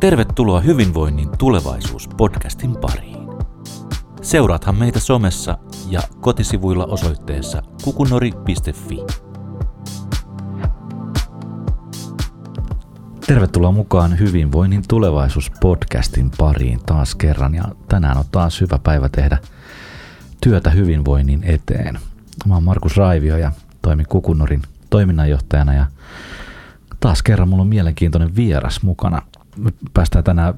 Tervetuloa Hyvinvoinnin tulevaisuus-podcastin pariin. Seuraathan meitä somessa ja kotisivuilla osoitteessa kukunori.fi. Tervetuloa mukaan Hyvinvoinnin tulevaisuus-podcastin pariin taas kerran ja tänään on taas hyvä päivä tehdä työtä hyvinvoinnin eteen. Mä oon Markus Raivio ja toimin Kukunorin toiminnanjohtajana ja taas kerran mulla on mielenkiintoinen vieras mukana. Me päästään tänään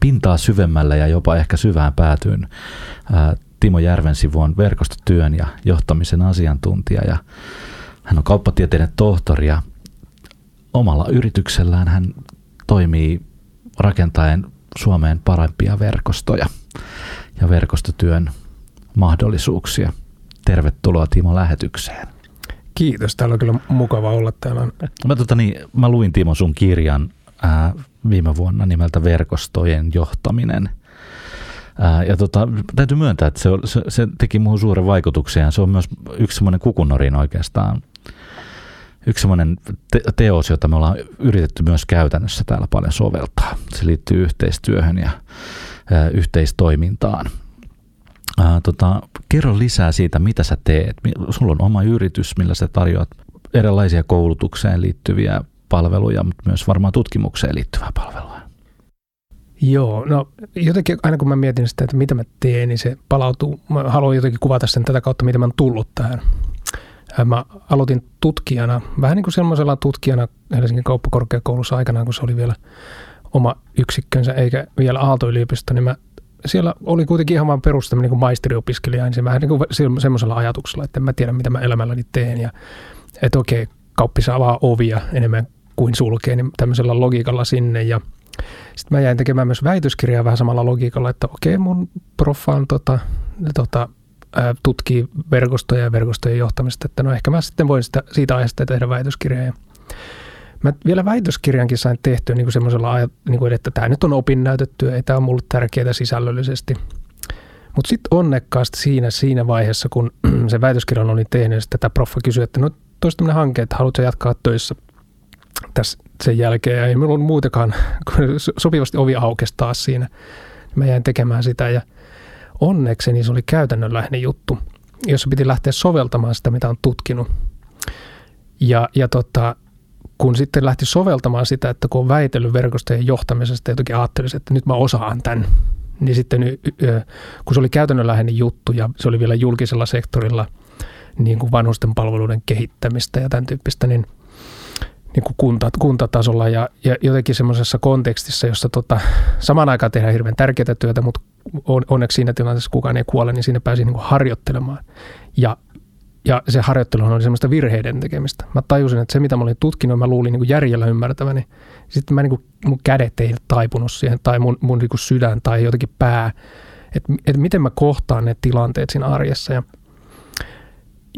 pintaa syvemmälle ja jopa ehkä syvään päätyyn. Timo Järvensivu on verkostotyön ja johtamisen asiantuntija ja hän on kauppatieteiden tohtori ja omalla yrityksellään hän toimii rakentaen Suomeen parempia verkostoja ja verkostotyön mahdollisuuksia. Tervetuloa Timo lähetykseen. Kiitos, täällä on kyllä mukava olla täällä. Mä, tota, niin, mä luin Timo sun kirjan ää, viime vuonna nimeltä Verkostojen johtaminen. Ja tota, täytyy myöntää, että se, se, se teki muuhun suuren vaikutuksen ja se on myös yksi semmoinen kukunorin oikeastaan yksi semmoinen te- teos, jota me ollaan yritetty myös käytännössä täällä paljon soveltaa. Se liittyy yhteistyöhön ja yhteistoimintaan. Tota, kerro lisää siitä, mitä sä teet. Sulla on oma yritys, millä sä tarjoat erilaisia koulutukseen liittyviä palveluja, mutta myös varmaan tutkimukseen liittyvää palvelua. Joo, no jotenkin aina kun mä mietin sitä, että mitä mä teen, niin se palautuu. Mä haluan jotenkin kuvata sen tätä kautta, miten mä oon tullut tähän. Mä aloitin tutkijana, vähän niin kuin semmoisella tutkijana Helsingin kauppakorkeakoulussa aikanaan, kun se oli vielä oma yksikkönsä, eikä vielä Aalto-yliopisto, niin mä siellä oli kuitenkin ihan vaan perustaminen niin maisteriopiskelija ensin vähän niin kuin semmoisella ajatuksella, että en mä tiedä, mitä mä elämälläni teen. Ja että okei, kauppi saa avaa ovia enemmän kuin sulkee, niin tämmöisellä logiikalla sinne. Ja sitten mä jäin tekemään myös väitöskirjaa vähän samalla logiikalla, että okei, mun proffa on tota, tota, tutkii verkostoja ja verkostojen johtamista, että no ehkä mä sitten voin sitä, siitä aiheesta tehdä väitöskirjaa. Ja Mä vielä väitöskirjankin sain tehtyä niin kuin semmoisella, niin kuin, että tämä nyt on opinnäytettyä, ei tämä ole mulle tärkeää sisällöllisesti. Mutta sitten onnekkaasti siinä, siinä vaiheessa, kun se väitöskirjan oli tehnyt, niin tätä proffa kysyi, että no toisi tämmöinen hanke, että haluatko jatkaa töissä tässä sen jälkeen. Ei minulla ollut muutenkaan, sopivasti ovi aukesi taas siinä. Mä jäin tekemään sitä ja onnekseni se oli käytännönläheinen juttu, jossa piti lähteä soveltamaan sitä, mitä on tutkinut. Ja, ja tota, kun sitten lähti soveltamaan sitä, että kun on väitellyt verkostojen johtamisesta ja jotenkin ajattelisi, että nyt mä osaan tämän, niin sitten kun se oli käytännönläheinen juttu ja se oli vielä julkisella sektorilla niin kuin vanhusten palveluiden kehittämistä ja tämän tyyppistä, niin, niin kuin kunta, kuntatasolla ja, ja jotenkin semmoisessa kontekstissa, jossa tota, samaan aikaan tehdään hirveän tärkeää työtä, mutta on, onneksi siinä tilanteessa kukaan ei kuole, niin siinä pääsi niin kuin harjoittelemaan. Ja ja se harjoittelu oli semmoista virheiden tekemistä. Mä tajusin, että se mitä mä olin tutkinut, mä luulin niin kuin järjellä ymmärtäväni. Sitten mä niin kuin, mun kädet ei taipunut siihen, tai mun, mun niin kuin sydän tai jotenkin pää. Että et miten mä kohtaan ne tilanteet siinä arjessa. Ja,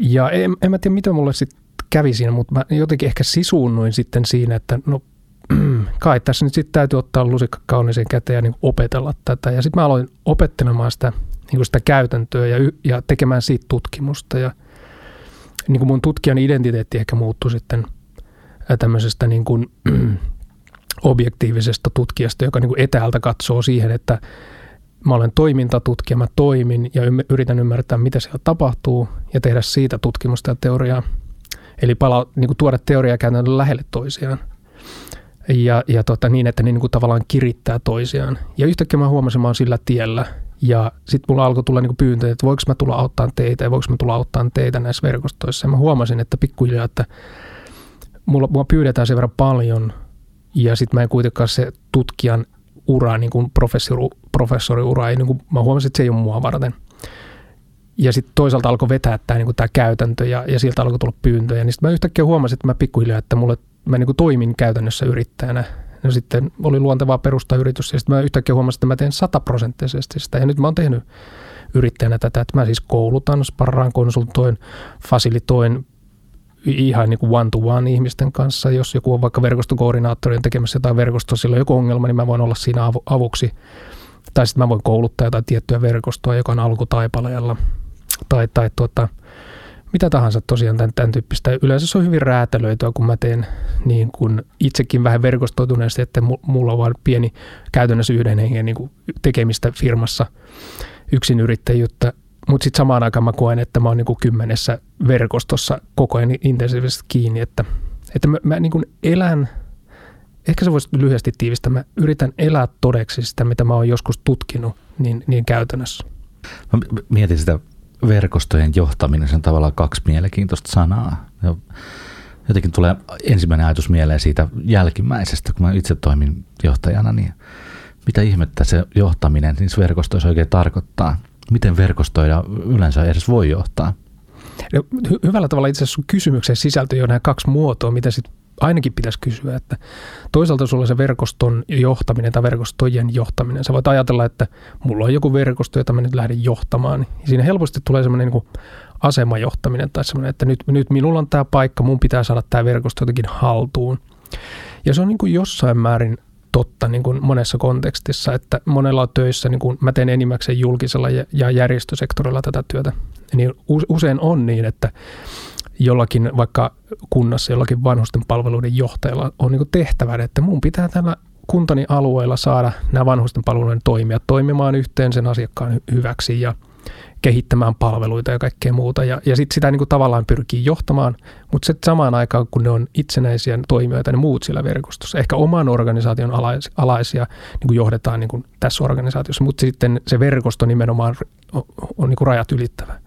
ja en, en mä tiedä, mitä mulle sitten kävi siinä, mutta mä jotenkin ehkä sisuunnuin sitten siinä, että no kai tässä nyt sitten täytyy ottaa lusikka kauniiseen käteen ja niin opetella tätä. Ja sitten mä aloin opettelemaan sitä, niin kuin sitä käytäntöä ja, ja tekemään siitä tutkimusta. Ja – niin kuin mun tutkijan identiteetti ehkä muuttui sitten tämmöisestä niin kuin, objektiivisesta tutkijasta, joka niin kuin etäältä katsoo siihen, että mä olen toimintatutkija, mä toimin ja yritän ymmärtää, mitä siellä tapahtuu ja tehdä siitä tutkimusta ja teoriaa. Eli pala, niin kuin tuoda teoriaa käytännössä lähelle toisiaan. Ja, ja tota, niin, että ne niin kuin tavallaan kirittää toisiaan. Ja yhtäkkiä mä huomasin, mä oon sillä tiellä – ja sitten mulla alkoi tulla niinku pyyntöjä, että voiko mä tulla auttaa teitä ja voiko mä tulla auttaa teitä näissä verkostoissa. Ja mä huomasin, että pikkuhiljaa, että mulla, mulla pyydetään sen verran paljon ja sitten mä en kuitenkaan se tutkijan ura, niin kuin professori, professoriura, ei, niin kuin, mä huomasin, että se ei ole mua varten. Ja sitten toisaalta alkoi vetää tämä niin tämä käytäntö ja, ja sieltä alkoi tulla pyyntöjä. Niin sitten mä yhtäkkiä huomasin, että mä pikkuhiljaa, että mulle, mä niin kuin toimin käytännössä yrittäjänä No sitten oli luontevaa perustaa yritys ja sitten mä yhtäkkiä huomasin, että mä teen sataprosenttisesti sitä. Ja nyt mä oon tehnyt yrittäjänä tätä, että mä siis koulutan, sparraan, konsultoin, fasilitoin ihan niin kuin one-to-one ihmisten kanssa. Jos joku on vaikka verkostokoordinaattori tekemässä jotain verkostoa, sillä on joku ongelma, niin mä voin olla siinä avuksi. Tai sitten mä voin kouluttaa jotain tiettyä verkostoa, joka on alkutaipaleella. Tai, tai tuota, mitä tahansa tosiaan tämän, tämän tyyppistä. Yleensä se on hyvin räätälöityä, kun mä teen niin kuin itsekin vähän verkostoituneesti, että mulla on vain pieni käytännössä yhden hengen niin tekemistä firmassa yksin yrittäjyyttä. Mutta sitten samaan aikaan mä koen, että mä oon niin kymmenessä verkostossa koko ajan intensiivisesti kiinni, että, että mä, mä niin elän, ehkä se voisi lyhyesti tiivistää, mä yritän elää todeksi sitä, mitä mä oon joskus tutkinut niin, niin käytännössä. Mä mietin sitä verkostojen johtaminen, sen tavallaan kaksi mielenkiintoista sanaa. Jotenkin tulee ensimmäinen ajatus mieleen siitä jälkimmäisestä, kun mä itse toimin johtajana, niin mitä ihmettä se johtaminen niissä verkostoissa oikein tarkoittaa? Miten verkostoida yleensä edes voi johtaa? No, hy- hyvällä tavalla itse asiassa kysymyksen sisältö jo nämä kaksi muotoa, mitä sitten ainakin pitäisi kysyä, että toisaalta sulla se verkoston johtaminen tai verkostojen johtaminen. Sä voit ajatella, että mulla on joku verkosto, jota mä nyt lähden johtamaan. Ja siinä helposti tulee semmoinen niin asemajohtaminen tai semmoinen, että nyt, nyt minulla on tämä paikka, mun pitää saada tämä verkosto jotenkin haltuun. Ja se on niin kuin jossain määrin totta niin kuin monessa kontekstissa, että monella on töissä, niin kuin mä teen enimmäkseen julkisella ja järjestösektorilla tätä työtä, niin usein on niin, että jollakin vaikka kunnassa, jollakin vanhusten palveluiden johtajalla on niin tehtävä, että mun pitää tällä kuntani alueella saada nämä vanhusten palveluiden toimijat toimimaan yhteen sen asiakkaan hyväksi. Ja kehittämään palveluita ja kaikkea muuta. Ja, ja sitten sitä niin kuin tavallaan pyrkii johtamaan, mutta sitten samaan aikaan, kun ne on itsenäisiä toimijoita, ne muut sillä verkostossa, ehkä oman organisaation alaisia, niin kuin johdetaan niin kuin tässä organisaatiossa, mutta sitten se verkosto nimenomaan on, on niin kuin rajat ylittävä.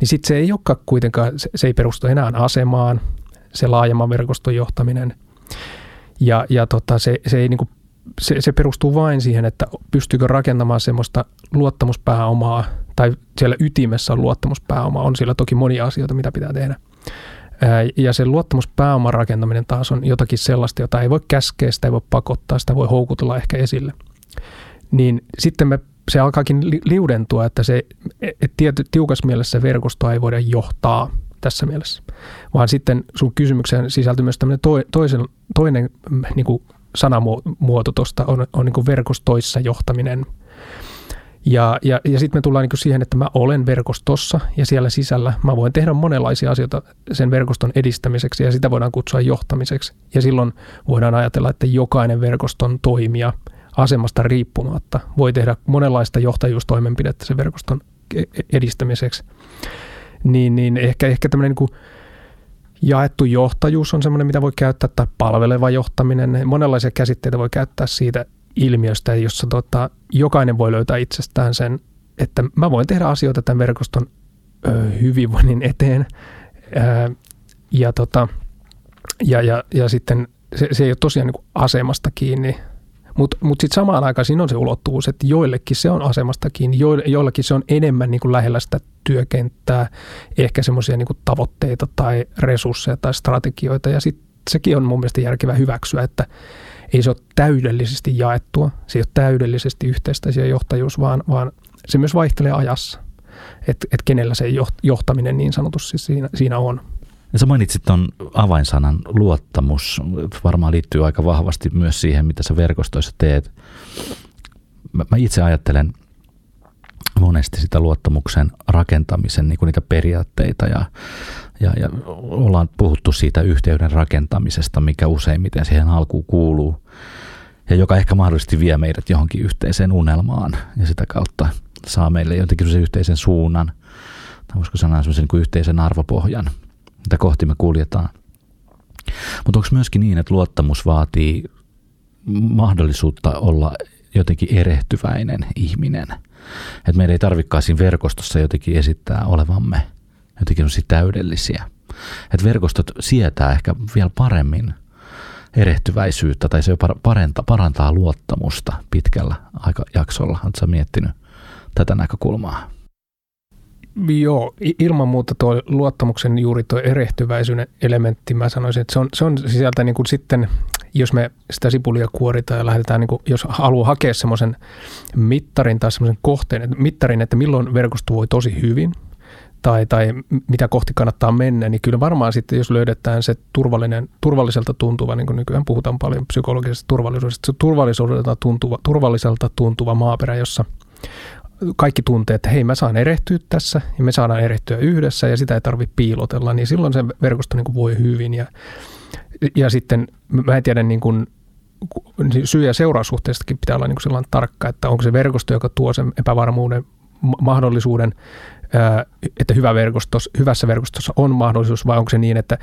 Niin sitten se ei olekaan kuitenkaan, se, se ei perustu enää asemaan, se laajemman verkoston johtaminen. Ja, ja tota, se, se ei niin kuin se, se perustuu vain siihen, että pystyykö rakentamaan semmoista luottamuspääomaa tai siellä ytimessä on luottamuspääoma. On siellä toki monia asioita, mitä pitää tehdä. Ja se luottamuspääoman rakentaminen taas on jotakin sellaista, jota ei voi käskeä, sitä ei voi pakottaa, sitä voi houkutella ehkä esille. Niin sitten me, se alkaakin liudentua, että se et tiety, tiukas mielessä verkostoa ei voida johtaa tässä mielessä. Vaan sitten sun kysymykseen sisältyy myös tämmöinen toisen, toinen niin kuin sanamuoto tuosta on, on niin kuin verkostoissa johtaminen. Ja, ja, ja sitten me tullaan niin siihen, että mä olen verkostossa ja siellä sisällä mä voin tehdä monenlaisia asioita sen verkoston edistämiseksi ja sitä voidaan kutsua johtamiseksi. Ja silloin voidaan ajatella, että jokainen verkoston toimija asemasta riippumatta voi tehdä monenlaista johtajuustoimenpidettä sen verkoston e-, e-, edistämiseksi. Niin, niin ehkä, ehkä tämmöinen niin Jaettu johtajuus on semmoinen, mitä voi käyttää, tai palveleva johtaminen. Monenlaisia käsitteitä voi käyttää siitä ilmiöstä, jossa tota, jokainen voi löytää itsestään sen, että mä voin tehdä asioita tämän verkoston ö, hyvinvoinnin eteen. Ö, ja, tota, ja, ja, ja sitten se, se ei ole tosiaan niin asemasta kiinni, mutta mut sitten samaan aikaan siinä on se ulottuvuus, että joillekin se on asemastakin, joille, joillekin se on enemmän niin kuin lähellä sitä työkenttää, ehkä semmoisia niin tavoitteita tai resursseja tai strategioita. Ja sitten sekin on mun mielestä järkevää hyväksyä, että ei se ole täydellisesti jaettua, se ei ole täydellisesti yhteistä johtajuus, vaan, vaan se myös vaihtelee ajassa, että et kenellä se johtaminen niin sanotusti siinä, siinä on. Ja sä mainitsit tuon avainsanan luottamus. Varmaan liittyy aika vahvasti myös siihen, mitä sä verkostoissa teet. Mä, mä itse ajattelen monesti sitä luottamuksen rakentamisen niin kuin niitä periaatteita ja, ja, ja ollaan puhuttu siitä yhteyden rakentamisesta, mikä useimmiten siihen alkuun kuuluu ja joka ehkä mahdollisesti vie meidät johonkin yhteiseen unelmaan ja sitä kautta saa meille jotenkin sen yhteisen suunnan tai voisiko sanoa semmoisen niin yhteisen arvopohjan – mitä kohti me kuljetaan. Mutta onko myöskin niin, että luottamus vaatii mahdollisuutta olla jotenkin erehtyväinen ihminen? Että meidän ei tarvikaan siinä verkostossa jotenkin esittää olevamme jotenkin täydellisiä. Että verkostot sietää ehkä vielä paremmin erehtyväisyyttä tai se parantaa, parantaa luottamusta pitkällä aikajaksolla. Oletko miettinyt tätä näkökulmaa? Joo, ilman muuta tuo luottamuksen juuri tuo erehtyväisyyden elementti, mä sanoisin, että se on, se on sieltä niin kuin sitten, jos me sitä sipulia kuoritaan ja lähdetään, niin kuin, jos haluaa hakea semmoisen mittarin tai semmoisen kohteen, että mittarin, että milloin verkosto voi tosi hyvin tai, tai mitä kohti kannattaa mennä, niin kyllä varmaan sitten, jos löydetään se turvallinen, turvalliselta tuntuva, niin kuin nykyään puhutaan paljon psykologisesta turvallisuudesta, se turvalliselta tuntuva, turvalliselta tuntuva maaperä, jossa kaikki tuntee, että hei mä saan erehtyä tässä ja me saadaan erehtyä yhdessä ja sitä ei tarvitse piilotella, niin silloin se verkosto niin kuin voi hyvin. Ja, ja sitten mä en tiedä niin kuin, syy- ja seuraussuhteestakin pitää olla niin kuin sellainen tarkka, että onko se verkosto, joka tuo sen epävarmuuden mahdollisuuden, että hyvä verkostos, hyvässä verkostossa on mahdollisuus, vai onko se niin, että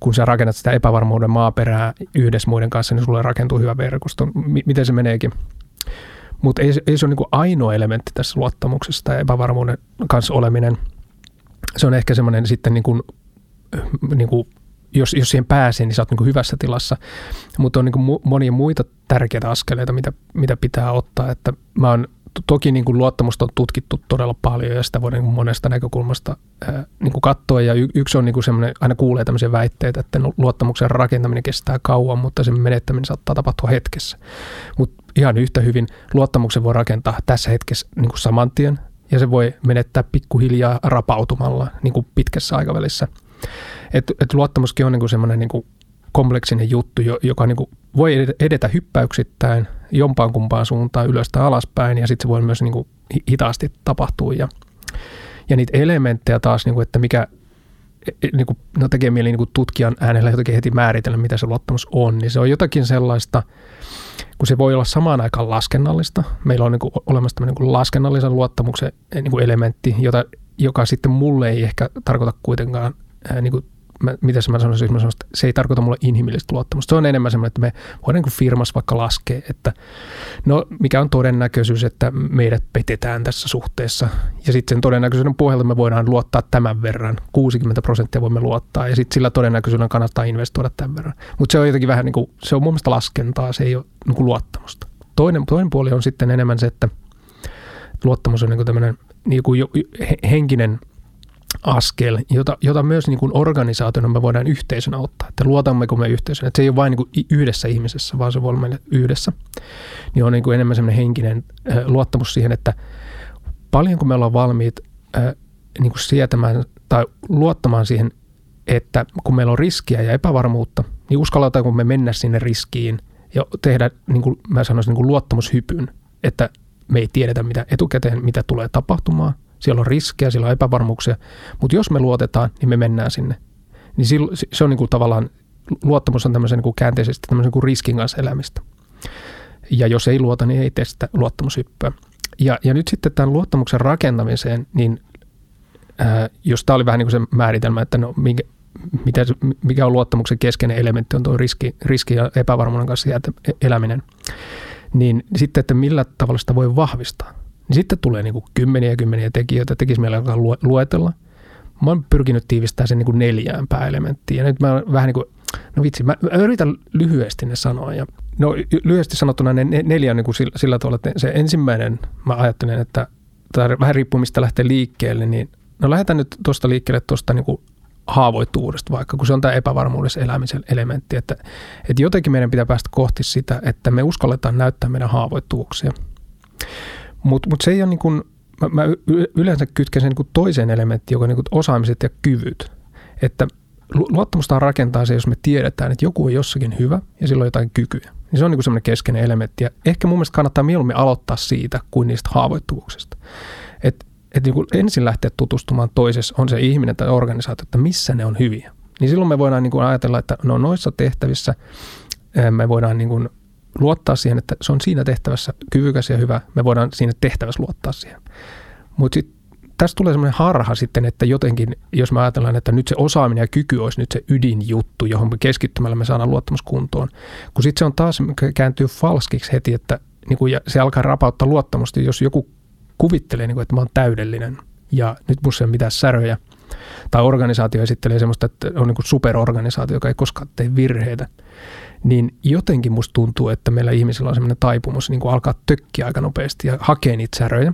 kun sä rakennat sitä epävarmuuden maaperää yhdessä muiden kanssa, niin sulle rakentuu hyvä verkosto. Miten se meneekin? Mutta ei, ei se ole niin ainoa elementti tässä luottamuksessa tai epävarmuuden kanssa oleminen. Se on ehkä semmoinen sitten niin kuin, niin kuin jos, jos siihen pääsee, niin sä oot niin hyvässä tilassa. Mutta on niin monia muita tärkeitä askeleita, mitä, mitä pitää ottaa. Että mä oon toki niin kuin luottamusta on tutkittu todella paljon ja sitä voi niin kuin monesta näkökulmasta ää, niin kuin katsoa. Ja y- yksi on niin kuin semmoinen, aina kuulee tämmöisiä väitteitä, että no, luottamuksen rakentaminen kestää kauan, mutta sen menettäminen saattaa tapahtua hetkessä. Mutta ihan yhtä hyvin luottamuksen voi rakentaa tässä hetkessä niin kuin saman tien ja se voi menettää pikkuhiljaa rapautumalla niin kuin pitkässä aikavälissä. Et, et luottamuskin on niin kuin semmoinen niin kuin kompleksinen juttu, joka niin kuin voi edetä hyppäyksittäin jompaan kumpaan suuntaan, ylös tai alaspäin, ja sitten se voi myös niin kuin hitaasti tapahtua. Ja, ja niitä elementtejä taas, niin kuin, että mikä e, e, niin kuin, no tekee mieli niin kuin tutkijan äänellä jotenkin heti määritellä, mitä se luottamus on, niin se on jotakin sellaista, kun se voi olla samaan aikaan laskennallista. Meillä on niin kuin olemassa tämmöinen niin laskennallisen luottamuksen niin kuin elementti, jota, joka sitten mulle ei ehkä tarkoita kuitenkaan niin kuin mä, mitä mä sanoisin, mä sanoisin, että se ei tarkoita mulle inhimillistä luottamusta. Se on enemmän semmoinen, että me voidaan niin firmassa vaikka laskea, että no mikä on todennäköisyys, että meidät petetään tässä suhteessa. Ja sitten sen todennäköisyyden pohjalta me voidaan luottaa tämän verran. 60 prosenttia voimme luottaa ja sitten sillä todennäköisyydellä kannattaa investoida tämän verran. Mutta se on jotenkin vähän niin kuin, se on mun mielestä laskentaa, se ei ole niin kuin luottamusta. Toinen, toinen puoli on sitten enemmän se, että luottamus on niin kuin tämmöinen niin kuin henkinen – askel, jota, jota myös niin kuin organisaationa me voidaan yhteisönä ottaa. Että luotammeko me yhteisönä, että se ei ole vain niin kuin yhdessä ihmisessä, vaan se voi olla meille yhdessä. Niin on niin kuin enemmän semmoinen henkinen äh, luottamus siihen, että paljonko me ollaan valmiit äh, niin kuin sietämään tai luottamaan siihen, että kun meillä on riskiä ja epävarmuutta, niin uskalletaanko me mennä sinne riskiin ja tehdä, niin kuin mä sanoisin, niin kuin luottamushypyn, että me ei tiedetä mitä etukäteen, mitä tulee tapahtumaan, siellä on riskejä, siellä on epävarmuuksia, mutta jos me luotetaan, niin me mennään sinne. Niin se on niin tavallaan, luottamus on tämmöisen niin kuin käänteisesti tämmöisen niin kuin riskin kanssa elämistä. Ja jos ei luota, niin ei tee sitä luottamushyppyä. Ja, ja nyt sitten tämän luottamuksen rakentamiseen, niin ää, jos tämä oli vähän niin kuin se määritelmä, että no minkä, mitä, mikä on luottamuksen keskeinen elementti, on tuo riski, riski ja epävarmuuden kanssa eläminen, niin sitten, että millä tavalla sitä voi vahvistaa. Niin sitten tulee niin kuin kymmeniä ja kymmeniä tekijöitä, tekisi meillä alkaa luetella. Mä oon pyrkinyt tiivistämään sen niin kuin neljään pääelementtiin. Ja nyt mä vähän niin kuin, no vitsi, mä, yritän lyhyesti ne sanoa. Ja, no lyhyesti sanottuna ne neljä on niin kuin sillä, sillä tavalla, että se ensimmäinen, mä ajattelen, että tämä vähän riippuu mistä lähtee liikkeelle, niin no lähdetään nyt tuosta liikkeelle tuosta niin kuin haavoittuvuudesta vaikka, kun se on tämä epävarmuudessa elämisen elementti, että, että jotenkin meidän pitää päästä kohti sitä, että me uskalletaan näyttää meidän haavoittuvuuksia. Mutta mut se ei ole niin kuin, mä, mä yleensä kytken sen niin toiseen elementtiin, joka on niin osaamiset ja kyvyt. Että luottamusta rakentaa se, jos me tiedetään, että joku on jossakin hyvä ja sillä on jotain kykyä. Niin se on niin semmoinen keskeinen elementti. Ja ehkä mun mielestä kannattaa mieluummin aloittaa siitä kuin niistä haavoittuvuuksista. Että et niin ensin lähteä tutustumaan toisessa, on se ihminen tai organisaatio, että missä ne on hyviä. Niin silloin me voidaan niin kuin ajatella, että no noissa tehtävissä me voidaan niin kuin luottaa siihen, että se on siinä tehtävässä kyvykäs ja hyvä. Me voidaan siinä tehtävässä luottaa siihen. Mutta sitten tässä tulee semmoinen harha sitten, että jotenkin, jos me ajatellaan, että nyt se osaaminen ja kyky olisi nyt se ydinjuttu, johon me keskittymällä me saadaan luottamuskuntoon, kun sitten se on taas, kääntyy falskiksi heti, että niin kuin, ja se alkaa rapauttaa luottamusta, jos joku kuvittelee, niin kuin, että mä oon täydellinen ja nyt musta ei ole mitään säröjä, tai organisaatio esittelee semmoista, että on niin kuin superorganisaatio, joka ei koskaan tee virheitä, niin jotenkin musta tuntuu, että meillä ihmisillä on semmoinen taipumus niin kuin alkaa tökkiä aika nopeasti ja hakea niitä säröjä.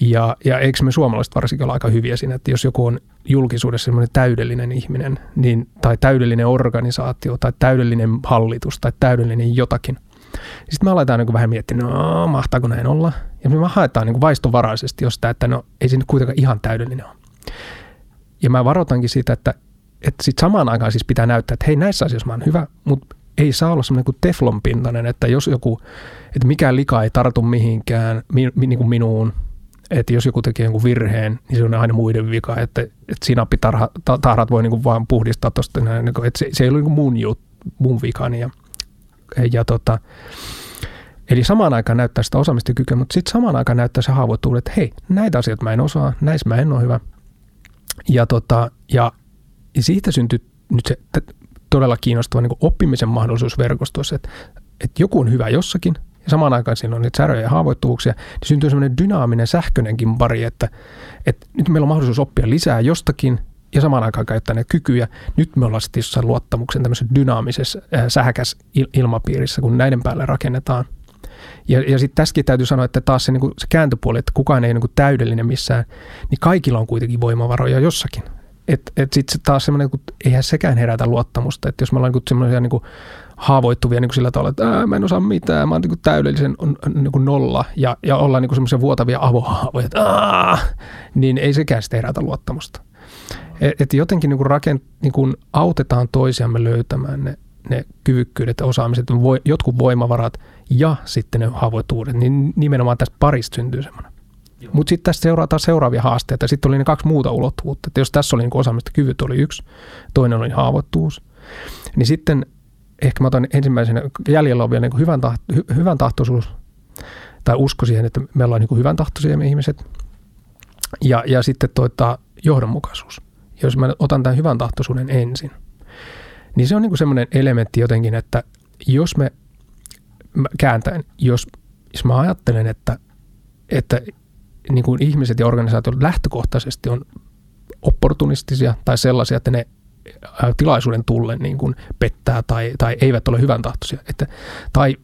Ja, ja eikö me suomalaiset varsinkin ole aika hyviä siinä, että jos joku on julkisuudessa semmoinen täydellinen ihminen, niin, tai täydellinen organisaatio, tai täydellinen hallitus, tai täydellinen jotakin, niin sitten me aletaan niin vähän miettiä, no mahtaako näin olla? Ja me haetaan niin vaistovaraisesti jostain, että no ei se nyt kuitenkaan ihan täydellinen ole. Ja mä varoitankin siitä, että, että sitten samaan aikaan siis pitää näyttää, että hei näissä asioissa mä oon hyvä, mutta ei saa olla semmoinen kuin teflonpintainen, että jos joku, että mikään lika ei tartu mihinkään, mi, mi, niin kuin minuun, että jos joku tekee jonkun virheen, niin se on aina muiden vika, että, että sinappitarhat voi niin kuin vaan puhdistaa tuosta, niin että se, se ei ole niin kuin mun, jut, mun vikani. Ja, ja tota, eli samaan aikaan näyttää sitä osaamista kykyä, mutta sitten samaan aikaan näyttää se haavoittuvuus, että hei, näitä asioita mä en osaa, näissä mä en ole hyvä. Ja, tota, ja, siitä syntyy nyt se todella kiinnostava niin oppimisen mahdollisuus verkostossa, että, että joku on hyvä jossakin, ja samaan aikaan siinä on niitä säröjä ja haavoittuvuuksia, niin syntyy semmoinen dynaaminen sähköinenkin pari, että, että nyt meillä on mahdollisuus oppia lisää jostakin ja samaan aikaan käyttää ne kykyjä. Nyt me ollaan sitten jossain luottamuksen tämmöisessä dynaamisessa äh, sähäkäs ilmapiirissä, kun näiden päälle rakennetaan. Ja, ja sitten tässäkin täytyy sanoa, että taas se, niin kuin se kääntöpuoli, että kukaan ei ole niin täydellinen missään, niin kaikilla on kuitenkin voimavaroja jossakin. Että et, et sitten taas semmoinen, että eihän sekään herätä luottamusta. Että jos me ollaan niin semmoisia niin haavoittuvia niin kuin sillä tavalla, että mä en osaa mitään, mä oon niin täydellisen niin kuin nolla ja, ja ollaan niin semmoisia vuotavia avohaavoja, että niin ei sekään sitten herätä luottamusta. Et, et jotenkin niin kuin rakent, niin kuin autetaan toisiamme löytämään ne, ne kyvykkyydet osaamiset, voi, jotkut voimavarat ja sitten ne haavoittuvuudet, niin nimenomaan tästä parista syntyy semmoinen. Mutta sitten tästä seuraa taas seuraavia haasteita. Sitten oli ne kaksi muuta ulottuvuutta. Että jos tässä oli niin osaamista, kyvyt oli yksi, toinen oli haavoittuvuus. Niin sitten ehkä mä otan ensimmäisenä, jäljellä on vielä niin hyvän, taht, hy, hyvän tahtoisuus tai usko siihen, että me ollaan niin hyvän tahtoisia me ihmiset. Ja, ja sitten toita, johdonmukaisuus. Jos mä otan tämän hyvän tahtoisuuden ensin, niin se on niin semmoinen elementti jotenkin, että jos me kääntäen, jos, jos mä ajattelen, että, että niin kuin ihmiset ja organisaatiot lähtökohtaisesti on opportunistisia tai sellaisia, että ne tilaisuuden tullen niin kuin pettää tai, tai eivät ole hyvän tahtoisia. Että, tai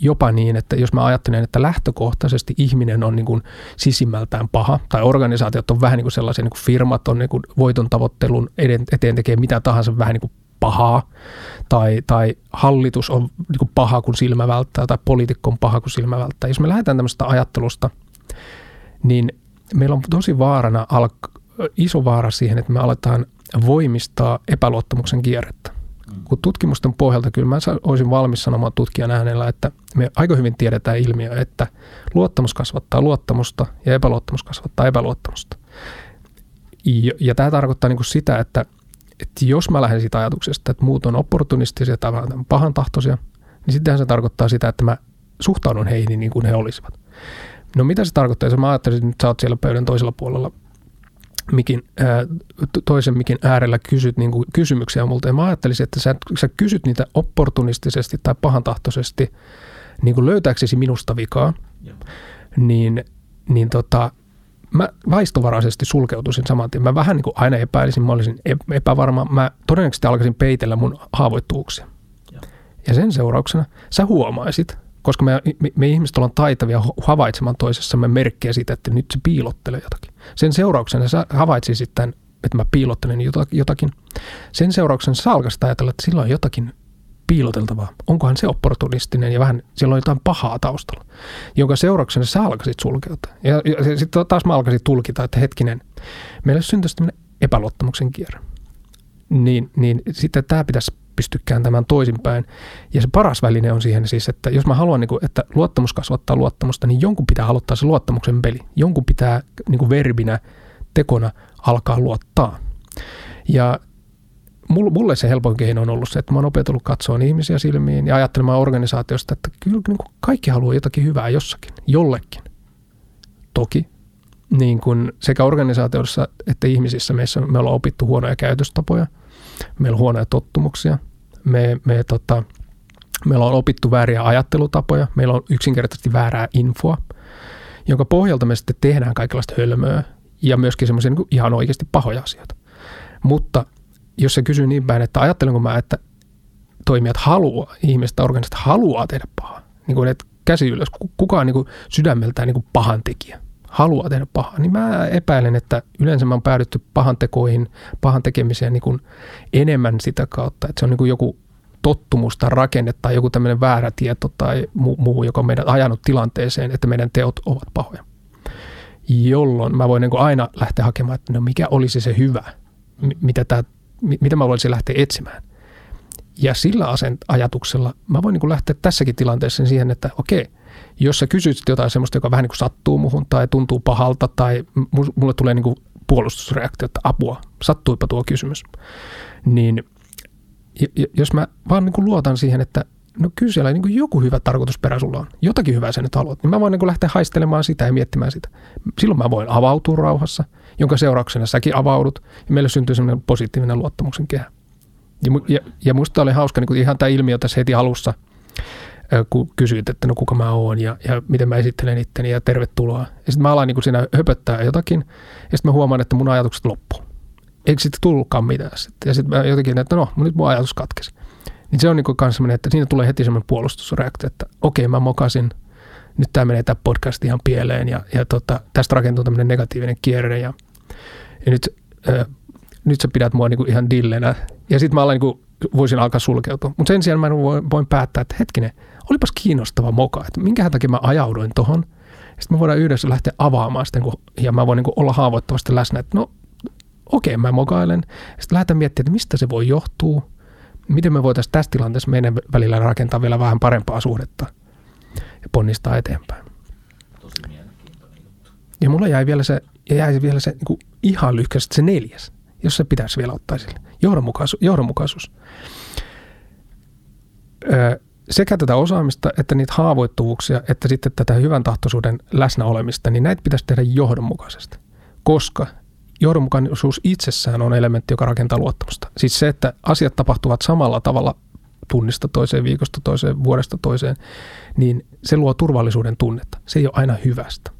jopa niin, että jos mä ajattelen, että lähtökohtaisesti ihminen on niin kuin sisimmältään paha, tai organisaatiot on vähän niin kuin sellaisia, niin kuin firmat on niin kuin voiton tavoittelun eteen tekee mitä tahansa vähän niin kuin pahaa, tai, tai hallitus on niin kuin paha, kun silmä välttää, tai poliitikko on paha, kun silmä välttää. Jos me lähdetään tämmöistä ajattelusta, niin meillä on tosi vaarana, iso vaara siihen, että me aletaan voimistaa epäluottamuksen kierrettä. Mm. Kun tutkimusten pohjalta kyllä mä olisin valmis sanomaan tutkijan äänellä, että me aika hyvin tiedetään ilmiö, että luottamus kasvattaa luottamusta ja epäluottamus kasvattaa epäluottamusta. Ja, ja tämä tarkoittaa niin kuin sitä, että, että jos mä lähden siitä ajatuksesta, että muut on opportunistisia tai pahan tahtoisia, niin sittenhän se tarkoittaa sitä, että mä suhtaudun heihin niin kuin he olisivat. No mitä se tarkoittaa, jos mä ajattelisin, että nyt sä oot siellä pöydän toisella puolella mikin, ää, toisen mikin äärellä kysyt niin kuin kysymyksiä multa. Ja mä ajattelisin, että sä, sä kysyt niitä opportunistisesti tai pahantahtoisesti niin kuin löytääksesi minusta vikaa, ja. niin, niin tota, mä vaistovaraisesti sulkeutuisin saman tien. Mä vähän niin kuin aina epäilisin, mä olisin epävarma. Mä todennäköisesti alkaisin peitellä mun haavoittuvuuksia. Ja. ja sen seurauksena sä huomaisit, koska me, me, me ihmiset ollaan taitavia havaitsemaan toisessamme merkkejä siitä, että nyt se piilottelee jotakin. Sen seurauksena sä havaitsisit tämän, että mä piilottelen jotakin. Sen seurauksena sä alkaisit ajatella, että sillä on jotakin piiloteltavaa. Onkohan se opportunistinen ja vähän siellä on jotain pahaa taustalla, jonka seurauksena sä alkaisit sulkeutua. Ja, ja sitten taas mä alkaisin tulkita, että hetkinen, meillä syntyisi tämmöinen epäluottamuksen kierre. Niin, niin sitten tämä pitäisi pysty kääntämään toisinpäin. Ja se paras väline on siihen siis, että jos mä haluan, niin kuin, että luottamus kasvattaa luottamusta, niin jonkun pitää aloittaa se luottamuksen peli. Jonkun pitää niin kuin verbinä, tekona alkaa luottaa. Ja mulle se helpoin keino on ollut se, että mä oon opetellut katsoa ihmisiä silmiin ja ajattelemaan organisaatiosta, että kyllä niin kuin kaikki haluaa jotakin hyvää jossakin, jollekin. Toki niin kuin sekä organisaatioissa että ihmisissä meissä me ollaan opittu huonoja käytöstapoja, meillä on huonoja tottumuksia, me, me tota, meillä on opittu vääriä ajattelutapoja, meillä on yksinkertaisesti väärää infoa, jonka pohjalta me sitten tehdään kaikenlaista hölmöä ja myöskin semmoisia niin ihan oikeasti pahoja asioita. Mutta jos se kysyy niin päin, että ajattelenko mä, että toimijat haluaa, ihmiset organisaatiot haluaa tehdä pahaa, niin kuin, että käsi ylös, kukaan niin kuin sydämeltään niin kuin pahan tekijä haluaa tehdä pahaa, niin mä epäilen, että yleensä mä oon päädytty pahan tekoihin, pahan tekemiseen niin kuin enemmän sitä kautta, että se on niin kuin joku tottumus tai rakenne tai joku tämmöinen väärä tieto tai muu, joka on meidän ajanut tilanteeseen, että meidän teot ovat pahoja. Jolloin mä voin niin aina lähteä hakemaan, että no mikä olisi se hyvä, mitä, tää, mitä mä voisin lähteä etsimään. Ja sillä asent- ajatuksella mä voin niin kuin lähteä tässäkin tilanteessa siihen, että okei, jos sä kysyt jotain semmoista, joka vähän niin kuin sattuu muhun tai tuntuu pahalta tai mulle tulee niin kuin puolustusreaktio, että apua, sattuipa tuo kysymys, niin jos mä vaan niin kuin luotan siihen, että no kyllä siellä niin joku hyvä tarkoitusperä sulla on, jotakin hyvää sä nyt haluat, niin mä voin niin lähteä haistelemaan sitä ja miettimään sitä. Silloin mä voin avautua rauhassa, jonka seurauksena säkin avaudut ja meille syntyy semmoinen positiivinen luottamuksen kehä. Ja, ja, ja musta oli hauska niin ihan tämä ilmiö tässä heti alussa, kun kysyit, että no kuka mä oon ja, ja miten mä esittelen itteni ja tervetuloa. Ja sitten mä alan niin siinä höpöttää jotakin ja sitten mä huomaan, että mun ajatukset loppuu. Eikö sitten tullutkaan mitään sitten. Ja sitten mä jotenkin, että no, nyt mun ajatus katkesi. Niin se on niin kuin semmoinen, että siinä tulee heti semmoinen puolustusreaktio, että okei, mä mokasin, nyt tämä menee tämä podcast ihan pieleen ja, ja tota, tästä rakentuu tämmöinen negatiivinen kierre ja, ja nyt, äh, nyt sä pidät mua niin kuin ihan dillenä. Ja sitten mä alan niin kuin, voisin alkaa sulkeutua. Mutta sen sijaan mä voin, voin päättää, että hetkinen, olipas kiinnostava moka, että minkä takia mä ajauduin tohon. Sitten me voidaan yhdessä lähteä avaamaan sitä, ja mä voin niin olla haavoittavasti läsnä, että no okei, okay, mä mokailen. Sitten lähdetään miettimään, että mistä se voi johtua, miten me voitaisiin tässä tilanteessa meidän välillä rakentaa vielä vähän parempaa suhdetta ja ponnistaa eteenpäin. Tosi Ja mulla jäi vielä se, ja jäi vielä se niin ihan lyhkäisesti se neljäs, jos se pitäisi vielä ottaa sille. Johdonmukaisuus. johdonmukaisuus. Öö, sekä tätä osaamista, että niitä haavoittuvuuksia, että sitten tätä hyvän tahtoisuuden läsnäolemista, niin näitä pitäisi tehdä johdonmukaisesti. Koska johdonmukaisuus itsessään on elementti, joka rakentaa luottamusta. Siis se, että asiat tapahtuvat samalla tavalla tunnista toiseen, viikosta toiseen, vuodesta toiseen, niin se luo turvallisuuden tunnetta. Se ei ole aina hyvästä.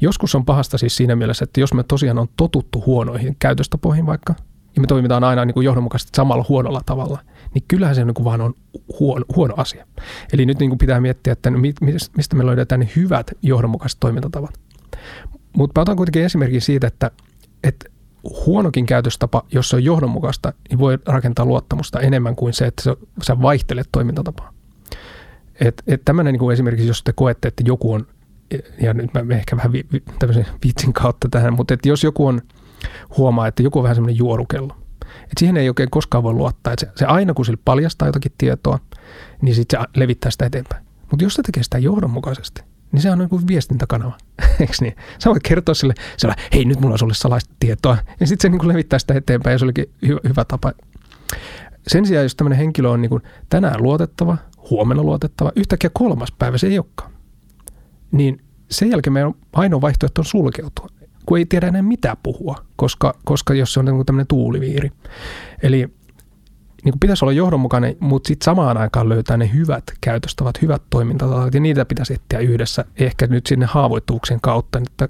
Joskus on pahasta siis siinä mielessä, että jos me tosiaan on totuttu huonoihin käytöstapoihin vaikka, ja me toimitaan aina niin kuin johdonmukaisesti samalla huonolla tavalla, niin kyllähän se niin kuin vaan on huono, huono asia. Eli nyt niin kuin pitää miettiä, että mistä me löydetään ne hyvät johdonmukaiset toimintatavat. Mutta otan kuitenkin esimerkin siitä, että että huonokin käytöstapa, jos se on johdonmukaista, niin voi rakentaa luottamusta enemmän kuin se, että sä vaihtelet toimintatapaa. Et, et tämmöinen niin kuin esimerkiksi, jos te koette, että joku on, ja nyt mä ehkä vähän vi, vi, tämmöisen vitsin kautta tähän, mutta että jos joku on, huomaa, että joku on vähän semmoinen juorukello, että siihen ei oikein koskaan voi luottaa. Että se, se aina kun sillä paljastaa jotakin tietoa, niin sitten se levittää sitä eteenpäin. Mutta jos se tekee sitä johdonmukaisesti, niin se on niin kuin viestintäkanava, eikö niin? Sä voit kertoa sille, sille hei nyt mulla on sulle salaista tietoa, ja sitten se niin kuin levittää sitä eteenpäin, ja se olikin hy- hyvä tapa. Sen sijaan, jos tämmöinen henkilö on niin kuin tänään luotettava, huomenna luotettava, yhtäkkiä kolmas päivä se ei olekaan, niin sen jälkeen meidän ainoa vaihtoehto on sulkeutua, kun ei tiedä enää mitä puhua, koska, koska jos se on niin tämmöinen tuuliviiri. Eli niin kuin pitäisi olla johdonmukainen, mutta sitten samaan aikaan löytää ne hyvät käytöstavat, hyvät toimintatavat, ja niitä pitäisi etsiä yhdessä, ehkä nyt sinne haavoittuvuuksien kautta. Että,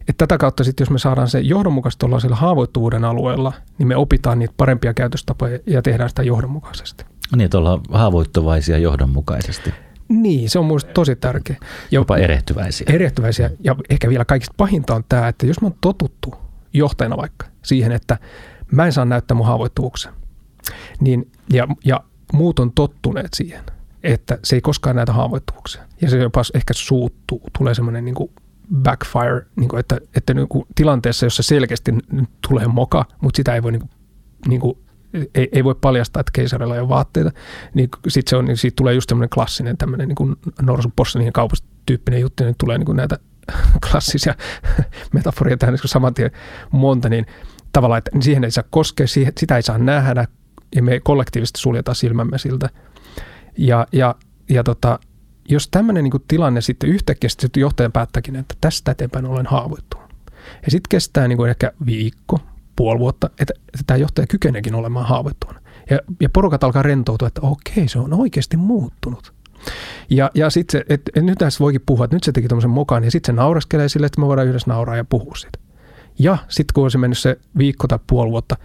että tätä kautta sitten, jos me saadaan se johdonmukaisesti olla sillä haavoittuvuuden alueella, niin me opitaan niitä parempia käytöstapoja ja tehdään sitä johdonmukaisesti. Niin, että ollaan haavoittuvaisia johdonmukaisesti. Niin, se on minusta tosi tärkeä. Jopa erehtyväisiä. Erehtyväisiä. Ja ehkä vielä kaikista pahinta on tämä, että jos me on totuttu johtajana vaikka siihen, että mä en saa näyttää mun haavoittuvuuksia, niin, ja, ja muut on tottuneet siihen, että se ei koskaan näitä haavoittuvuuksia. Ja se jopa ehkä suuttuu, tulee semmoinen niin backfire, niin kuin, että, että niin kuin tilanteessa, jossa selkeästi tulee moka, mutta sitä ei voi niin kuin, niin kuin, ei, ei voi paljastaa, että keisarilla ei ole vaatteita, niin sitten se on, niin siitä tulee just semmoinen klassinen tämmöinen niin norsupossa niihin kaupasta tyyppinen juttu, niin tulee niin kuin näitä klassisia metaforia tähän niin saman tien monta, niin tavallaan, että siihen ei saa koskea, sitä ei saa nähdä, ja me kollektiivisesti suljetaan silmämme siltä. Ja, ja, ja tota, jos tämmöinen niin tilanne sitten yhtäkkiä sitten johtaja päättäkin, että tästä eteenpäin olen haavoittunut. Ja sitten kestää niin kuin ehkä viikko, puoli vuotta, että, että tämä johtaja kykeneekin olemaan haavoittunut. Ja, ja porukat alkaa rentoutua, että okei, se on oikeasti muuttunut. Ja, ja sitten se, että et nyt tässä voikin puhua, että nyt se teki tuommoisen mokan, ja sitten se nauraskelee sille, että me voidaan yhdessä nauraa ja puhua siitä. Ja sitten kun olisi mennyt se viikko tai puoli vuotta,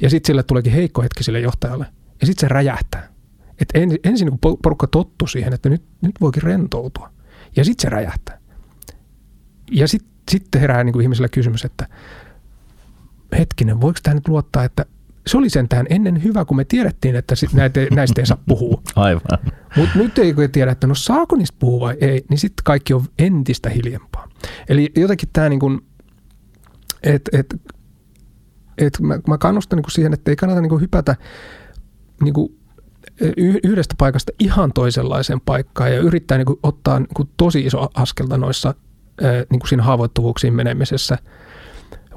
ja sitten sille tuleekin heikko hetki sille johtajalle. Ja sitten se räjähtää. Et en, ensin kun porukka tottu siihen, että nyt, nyt voikin rentoutua. Ja sitten se räjähtää. Ja sitten sit herää niin kuin ihmiselle kysymys, että hetkinen, voiko tämä nyt luottaa, että se oli sentään ennen hyvä, kun me tiedettiin, että näitä, näistä ei saa puhua. Aivan. Mutta nyt ei tiedä, että no saako niistä puhua vai ei, niin sitten kaikki on entistä hiljempaa. Eli jotenkin tämä niin kuin, että et et mä, mä kannustan niin siihen, että ei kannata niin hypätä niin kuin yhdestä paikasta ihan toisenlaiseen paikkaan ja yrittää niin kuin ottaa niin kuin tosi iso askelta noissa niin kuin siinä haavoittuvuuksiin menemisessä,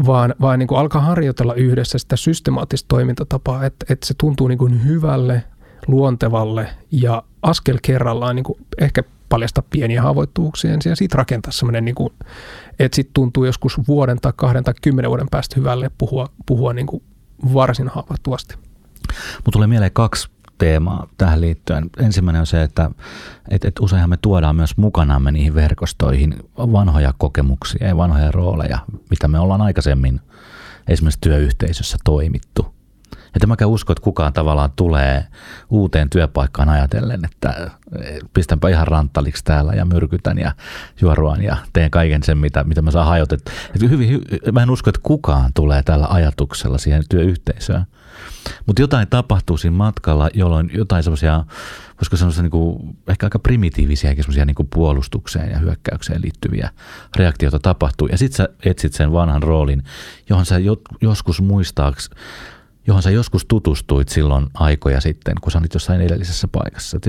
vaan, vaan niin kuin alkaa harjoitella yhdessä sitä systemaattista toimintatapaa, että, että se tuntuu niin kuin hyvälle, luontevalle ja askel kerrallaan niin kuin ehkä paljasta pieniä haavoittuvuuksia ensin ja siitä rakentaa semmoinen, niin kuin, että sitten tuntuu joskus vuoden tai kahden tai kymmenen vuoden päästä hyvälle puhua, puhua niin kuin varsin haavoittuvasti. Mutta tulee mieleen kaksi teemaa tähän liittyen. Ensimmäinen on se, että, että, että useinhan me tuodaan myös mukanamme niihin verkostoihin vanhoja kokemuksia ja vanhoja rooleja, mitä me ollaan aikaisemmin esimerkiksi työyhteisössä toimittu. Että mäkään usko, että kukaan tavallaan tulee uuteen työpaikkaan ajatellen, että pistänpä ihan ranttaliksi täällä ja myrkytän ja juoruan ja teen kaiken sen, mitä, mitä mä saan hajotettua. Hyvin, mä en usko, että kukaan tulee tällä ajatuksella siihen työyhteisöön. Mutta jotain tapahtuu siinä matkalla, jolloin jotain semmoisia, voisiko semmoisia niin ehkä aika primitiivisiäkin semmoisia niin puolustukseen ja hyökkäykseen liittyviä reaktioita tapahtuu. Ja sitten sä etsit sen vanhan roolin, johon sä joskus muistaaks, johon sä joskus tutustuit silloin aikoja sitten, kun sä olit jossain edellisessä paikassa.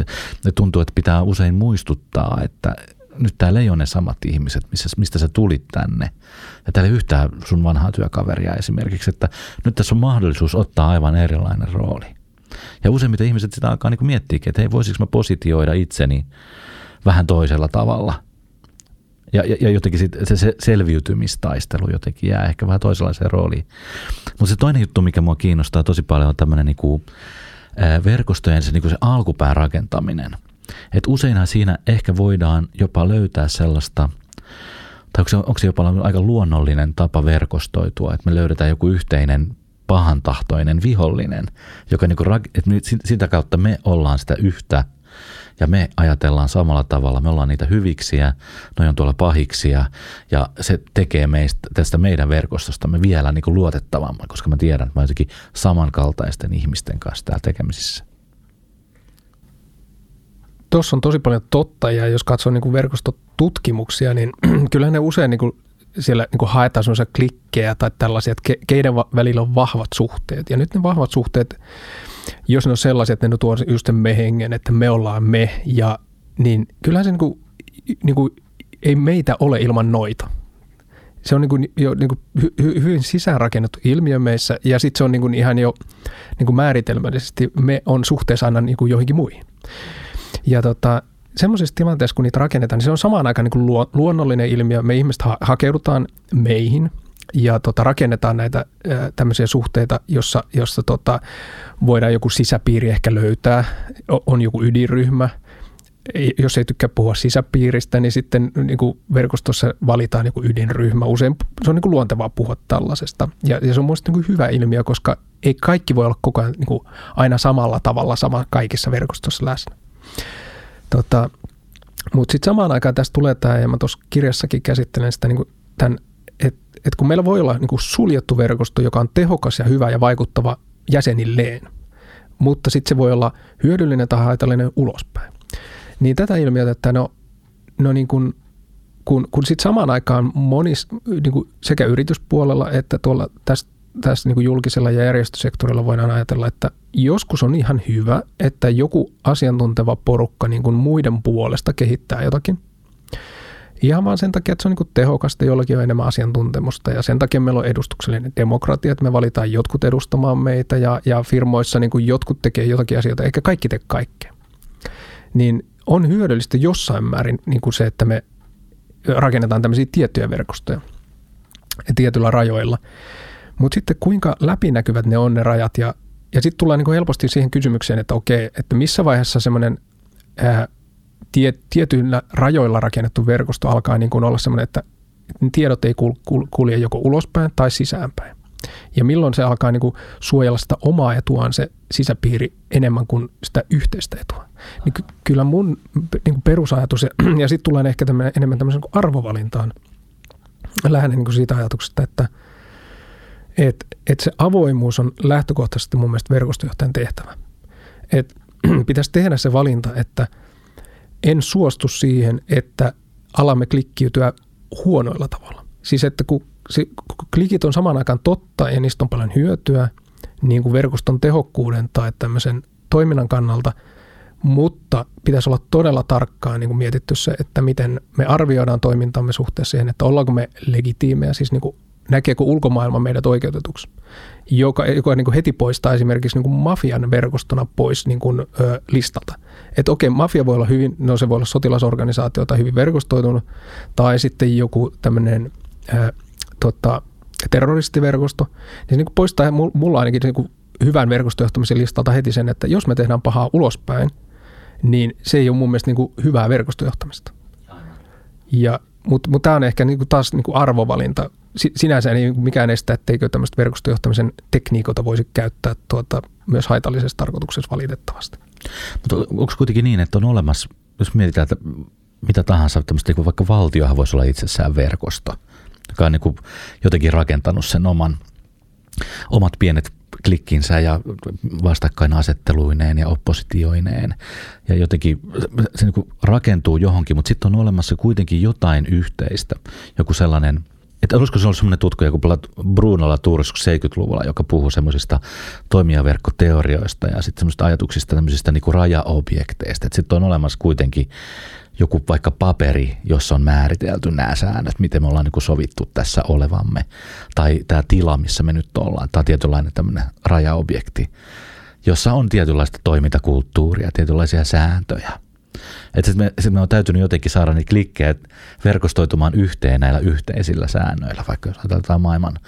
Ja tuntuu, että pitää usein muistuttaa, että nyt täällä ei ole ne samat ihmiset, missä, mistä sä tulit tänne. Ja täällä ei yhtään sun vanhaa työkaveria esimerkiksi, että nyt tässä on mahdollisuus ottaa aivan erilainen rooli. Ja useimmiten ihmiset sitä alkaa niin miettiä, että hei, voisiko mä positioida itseni vähän toisella tavalla. Ja, ja, ja jotenkin sit se, se selviytymistaistelu jotenkin jää ehkä vähän toisenlaiseen rooliin. Mutta se toinen juttu, mikä mua kiinnostaa tosi paljon, on tämmöinen niin verkostojen se, niin se alkupään rakentaminen – et useinhan siinä ehkä voidaan jopa löytää sellaista, tai onko se, onko se jopa aika luonnollinen tapa verkostoitua, että me löydetään joku yhteinen pahantahtoinen vihollinen, joka niin kuin, että sitä kautta me ollaan sitä yhtä ja me ajatellaan samalla tavalla. Me ollaan niitä hyviksiä, noi on tuolla pahiksia ja se tekee meistä, tästä meidän verkostostamme vielä niin kuin luotettavamman, koska mä tiedän, että mä jotenkin samankaltaisten ihmisten kanssa täällä tekemisissä tuossa on tosi paljon totta ja jos katsoo niin kuin verkostotutkimuksia, niin kyllähän ne usein niin kuin siellä niin kuin haetaan sellaisia klikkejä tai tällaisia, että keiden välillä on vahvat suhteet. Ja nyt ne vahvat suhteet, jos ne on sellaisia, että ne tuo just me hengen, että me ollaan me, ja, niin kyllähän se niin kuin, niin kuin, ei meitä ole ilman noita. Se on niin kuin, jo niin kuin hy, hyvin sisäänrakennettu ilmiö meissä, ja sitten se on niin kuin ihan jo niin kuin määritelmällisesti, me on suhteessa aina niin kuin joihinkin muihin. Ja tota, semmoisessa tilanteessa, kun niitä rakennetaan, niin se on samaan aikaan niin kuin luonnollinen ilmiö. Me ihmiset ha- hakeudutaan meihin ja tota, rakennetaan näitä ää, tämmöisiä suhteita, jossa, jossa tota, voidaan joku sisäpiiri ehkä löytää, on joku ydinryhmä. Jos ei tykkää puhua sisäpiiristä, niin sitten niin kuin verkostossa valitaan joku ydinryhmä. Usein se on niin kuin luontevaa puhua tällaisesta. Ja, ja se on mielestäni niin hyvä ilmiö, koska ei kaikki voi olla koko ajan niin kuin aina samalla tavalla sama kaikissa verkostossa läsnä. Tota, Mutta sitten samaan aikaan tästä tulee tämä, ja mä tuossa kirjassakin käsittelen sitä, niin tämän, että et kun meillä voi olla niin suljettu verkosto, joka on tehokas ja hyvä ja vaikuttava jäsenilleen, mutta sitten se voi olla hyödyllinen tai haitallinen ulospäin. Niin tätä ilmiötä, että no, no niin kuin, kun, kun sitten samaan aikaan monis, niin kuin sekä yrityspuolella että tuolla tässä tässä niin kuin julkisella ja järjestösektorilla voidaan ajatella, että joskus on ihan hyvä, että joku asiantunteva porukka niin kuin muiden puolesta kehittää jotakin. Ihan vaan sen takia, että se on niin tehokasta, jollakin on enemmän asiantuntemusta ja sen takia meillä on edustuksellinen demokratia, että me valitaan jotkut edustamaan meitä ja, ja firmoissa niin kuin jotkut tekee jotakin asioita, eikä kaikki tee kaikkea. Niin on hyödyllistä jossain määrin niin kuin se, että me rakennetaan tämmöisiä tiettyjä verkostoja tietyillä rajoilla. Mutta sitten kuinka läpinäkyvät ne on ne rajat ja, ja sitten tullaan niin helposti siihen kysymykseen, että okei, että missä vaiheessa semmoinen tie, tietyillä rajoilla rakennettu verkosto alkaa niin kuin olla semmoinen, että tiedot ei kulje joko ulospäin tai sisäänpäin. Ja milloin se alkaa niin kuin suojella sitä omaa etuaan se sisäpiiri enemmän kuin sitä yhteistä etua. Niin ky- kyllä mun niin kuin perusajatus, ja, ja sitten tulee ehkä tämmönen, enemmän tämmöisen niin arvovalintaan, lähinnä niin kuin siitä ajatuksesta, että – että et se avoimuus on lähtökohtaisesti mun mielestä verkostojohtajan tehtävä. Et pitäisi tehdä se valinta, että en suostu siihen, että alamme klikkiytyä huonoilla tavalla. Siis että kun, klikit on samaan aikaan totta ja niistä on paljon hyötyä, niin kuin verkoston tehokkuuden tai tämmöisen toiminnan kannalta, mutta pitäisi olla todella tarkkaan niin kuin mietitty se, että miten me arvioidaan toimintamme suhteessa siihen, että ollaanko me legitiimejä, siis niin kuin näkeekö ulkomaailma meidät oikeutetuksi, joka, joka niin kuin heti poistaa esimerkiksi niin kuin mafian verkostona pois niin kuin, ö, listalta. Että okei, mafia voi olla hyvin, no se voi olla sotilasorganisaatio tai hyvin verkostoitunut, tai sitten joku tämmöinen tota, terroristiverkosto, niin se niin kuin poistaa mulla ainakin niin kuin hyvän verkostojohtamisen listalta heti sen, että jos me tehdään pahaa ulospäin, niin se ei ole mun mielestä niin kuin hyvää verkostojohtamista. Ja, mutta mut tämä on ehkä niin kuin taas niin kuin arvovalinta. Sinänsä ei mikään estä, etteikö tämmöistä verkostojohtamisen tekniikoita voisi käyttää tuota, myös haitallisessa tarkoituksessa valitettavasti. Mutta onko kuitenkin niin, että on olemassa, jos mietitään, että mitä tahansa, tämmöistä niin vaikka valtiohan voisi olla itsessään verkosto, joka on niin kuin jotenkin rakentanut sen oman, omat pienet klikkinsä ja vastakkainasetteluineen ja oppositioineen. Ja jotenkin se niin rakentuu johonkin, mutta sitten on olemassa kuitenkin jotain yhteistä. Joku sellainen, että olisiko se ollut semmoinen tutko joku Bruno Latour 70-luvulla, joka puhuu semmoisista toimijaverkkoteorioista ja sitten semmoisista ajatuksista tämmöisistä niin rajaobjekteista. Että sitten on olemassa kuitenkin joku vaikka paperi, jossa on määritelty nämä säännöt, miten me ollaan niin kuin sovittu tässä olevamme, tai tämä tila, missä me nyt ollaan, tämä on tietynlainen tämmöinen rajaobjekti, jossa on tietynlaista toimintakulttuuria, tietynlaisia sääntöjä. Että sitten me, sit me on täytynyt jotenkin saada niitä klikkejä verkostoitumaan yhteen näillä yhteisillä säännöillä, vaikka jos ajatellaan maailman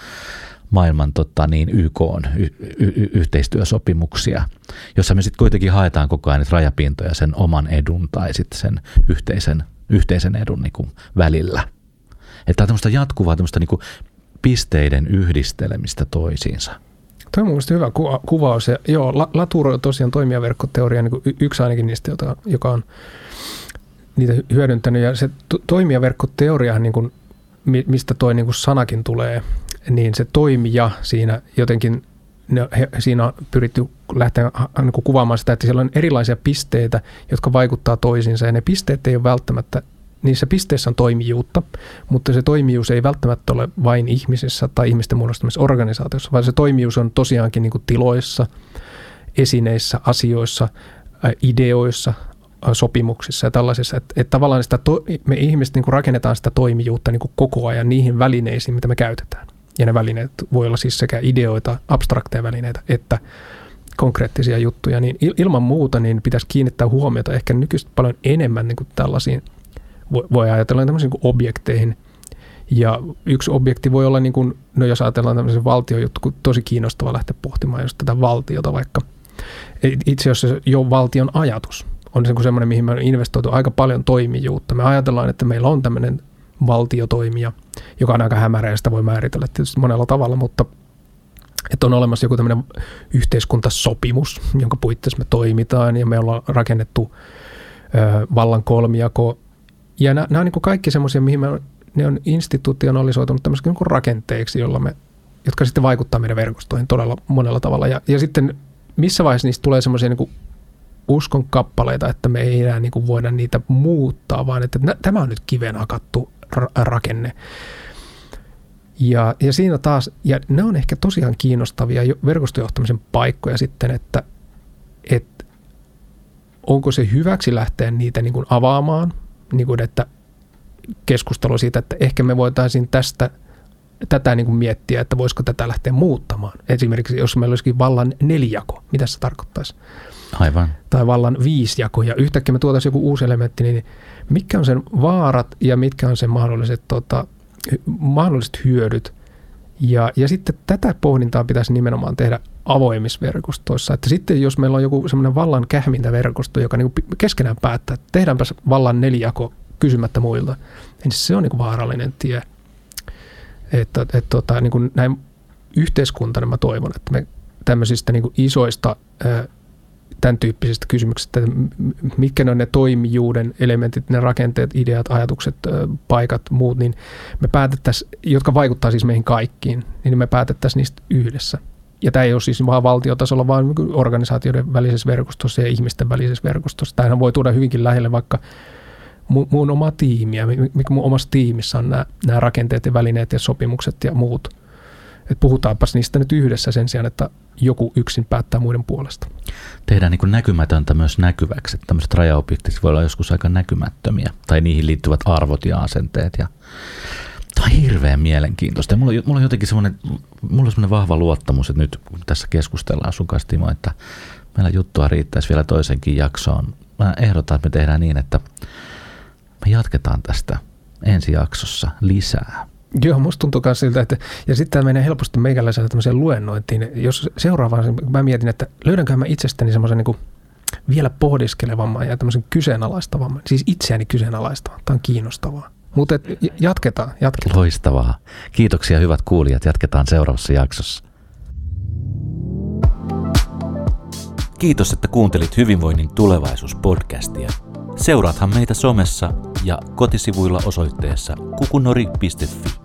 maailman tota, niin YK on y- y- yhteistyösopimuksia, jossa me sitten kuitenkin haetaan koko ajan niitä rajapintoja sen oman edun tai sitten sen yhteisen, yhteisen edun niin kuin välillä. Että tämä on tämmöistä jatkuvaa tämmöistä niin kuin pisteiden yhdistelemistä toisiinsa. Tuo on mielestäni hyvä ku- kuvaus. Ja joo, Latour on tosiaan toimijaverkkoteoria niin yksi ainakin niistä, jota, joka on niitä hyödyntänyt. Ja se to- toimijaverkkoteoria, niin kuin, mistä toi niin kuin sanakin tulee, niin se toimija siinä jotenkin, ne, he, siinä on pyritty lähteä niin kuin kuvaamaan sitä, että siellä on erilaisia pisteitä, jotka vaikuttaa toisiinsa ja ne pisteet ei ole välttämättä niissä pisteissä on toimijuutta, mutta se toimijuus ei välttämättä ole vain ihmisissä tai ihmisten muodostamissa organisaatioissa, vaan se toimijuus on tosiaankin niin kuin tiloissa, esineissä, asioissa, ideoissa, sopimuksissa ja tällaisissa, että, että tavallaan sitä to, me ihmiset niin kuin rakennetaan sitä toimijuutta niin kuin koko ajan niihin välineisiin, mitä me käytetään. Ja ne välineet voi olla siis sekä ideoita, abstrakteja välineitä, että konkreettisia juttuja, niin ilman muuta niin pitäisi kiinnittää huomiota ehkä nykyistä paljon enemmän niin kuin tällaisiin, voi ajatella tämmöisiin niin objekteihin. Ja yksi objekti voi olla, niin kuin, no jos ajatellaan tämmöisen valtiojuttu, kun tosi kiinnostava lähteä pohtimaan jos tätä valtiota vaikka. Itse asiassa jo valtion ajatus on se semmoinen, mihin me on investoitu aika paljon toimijuutta. Me ajatellaan, että meillä on tämmöinen valtiotoimija, joka on aika hämärä ja sitä voi määritellä tietysti monella tavalla, mutta että on olemassa joku tämmöinen yhteiskuntasopimus, jonka puitteissa me toimitaan ja me ollaan rakennettu ö, vallan kolmijako. Ja nämä, nämä on niin kaikki semmoisia, mihin me, ne on institutionalisoitunut tämmöiseksi niin rakenteiksi, jolla me, jotka sitten vaikuttaa meidän verkostoihin todella monella tavalla. Ja, ja sitten missä vaiheessa niistä tulee semmoisia niin uskon kappaleita, että me ei enää niin kuin voida niitä muuttaa, vaan että tämä on nyt kiven hakattu rakenne. Ja, ja siinä taas, ja ne on ehkä tosiaan kiinnostavia verkostojohtamisen paikkoja sitten, että, että onko se hyväksi lähteä niitä niin kuin avaamaan, niin kuin että keskustelu siitä, että ehkä me voitaisiin tästä tätä niin kuin miettiä, että voisiko tätä lähteä muuttamaan. Esimerkiksi jos meillä olisikin vallan neljako, mitä se tarkoittaisi? Aivan. Tai vallan viisijako, ja yhtäkkiä me tuotaisiin joku uusi elementti, niin mitkä on sen vaarat ja mitkä on sen mahdolliset, tota, mahdolliset hyödyt. Ja, ja sitten tätä pohdintaa pitäisi nimenomaan tehdä avoimissa verkostoissa. Että sitten jos meillä on joku semmoinen vallan kähmintäverkosto, joka niin keskenään päättää, että tehdäänpä vallan neljäko kysymättä muilta, niin se on niin vaarallinen tie. Että, että tota, niin näin yhteiskuntana mä toivon, että me tämmöisistä niin isoista tämän tyyppisistä kysymyksistä, että mitkä ne on ne toimijuuden elementit, ne rakenteet, ideat, ajatukset, paikat, muut, niin me päätettäisiin, jotka vaikuttaa siis meihin kaikkiin, niin me päätettäisiin niistä yhdessä. Ja tämä ei ole siis vaan valtiotasolla, vaan organisaatioiden välisessä verkostossa ja ihmisten välisessä verkostossa. Tämähän voi tuoda hyvinkin lähelle vaikka mun omaa tiimiä, mikä mun omassa tiimissä on nämä, nämä rakenteet ja välineet ja sopimukset ja muut. että puhutaanpas niistä nyt yhdessä sen sijaan, että joku yksin päättää muiden puolesta. Tehdään niin näkymätöntä myös näkyväksi. Tämmöiset rajaobjektit voi olla joskus aika näkymättömiä, tai niihin liittyvät arvot ja asenteet. Ja Tämä on hirveän mielenkiintoista. Ja mulla, mulla on jotenkin semmoinen, mulla on semmoinen vahva luottamus, että nyt kun tässä keskustellaan sun kanssa, Timo, että meillä juttua riittäisi vielä toisenkin jaksoon. Mä ehdotan, että me tehdään niin, että me jatketaan tästä ensi jaksossa lisää. Joo, musta tuntuu myös siltä, että ja sitten tämä menee helposti meikäläisellä tämmöiseen luennointiin. Jos seuraavaan, mä mietin, että löydänkö mä itsestäni semmoisen niin vielä pohdiskelevamman ja tämmöisen kyseenalaistavamman, siis itseäni kyseenalaistavan. Tämä on kiinnostavaa. Mutta jatketaan, jatketaan. Loistavaa. Kiitoksia hyvät kuulijat. Jatketaan seuraavassa jaksossa. Kiitos, että kuuntelit Hyvinvoinnin tulevaisuus-podcastia. Seuraathan meitä somessa ja kotisivuilla osoitteessa kukunori.fi.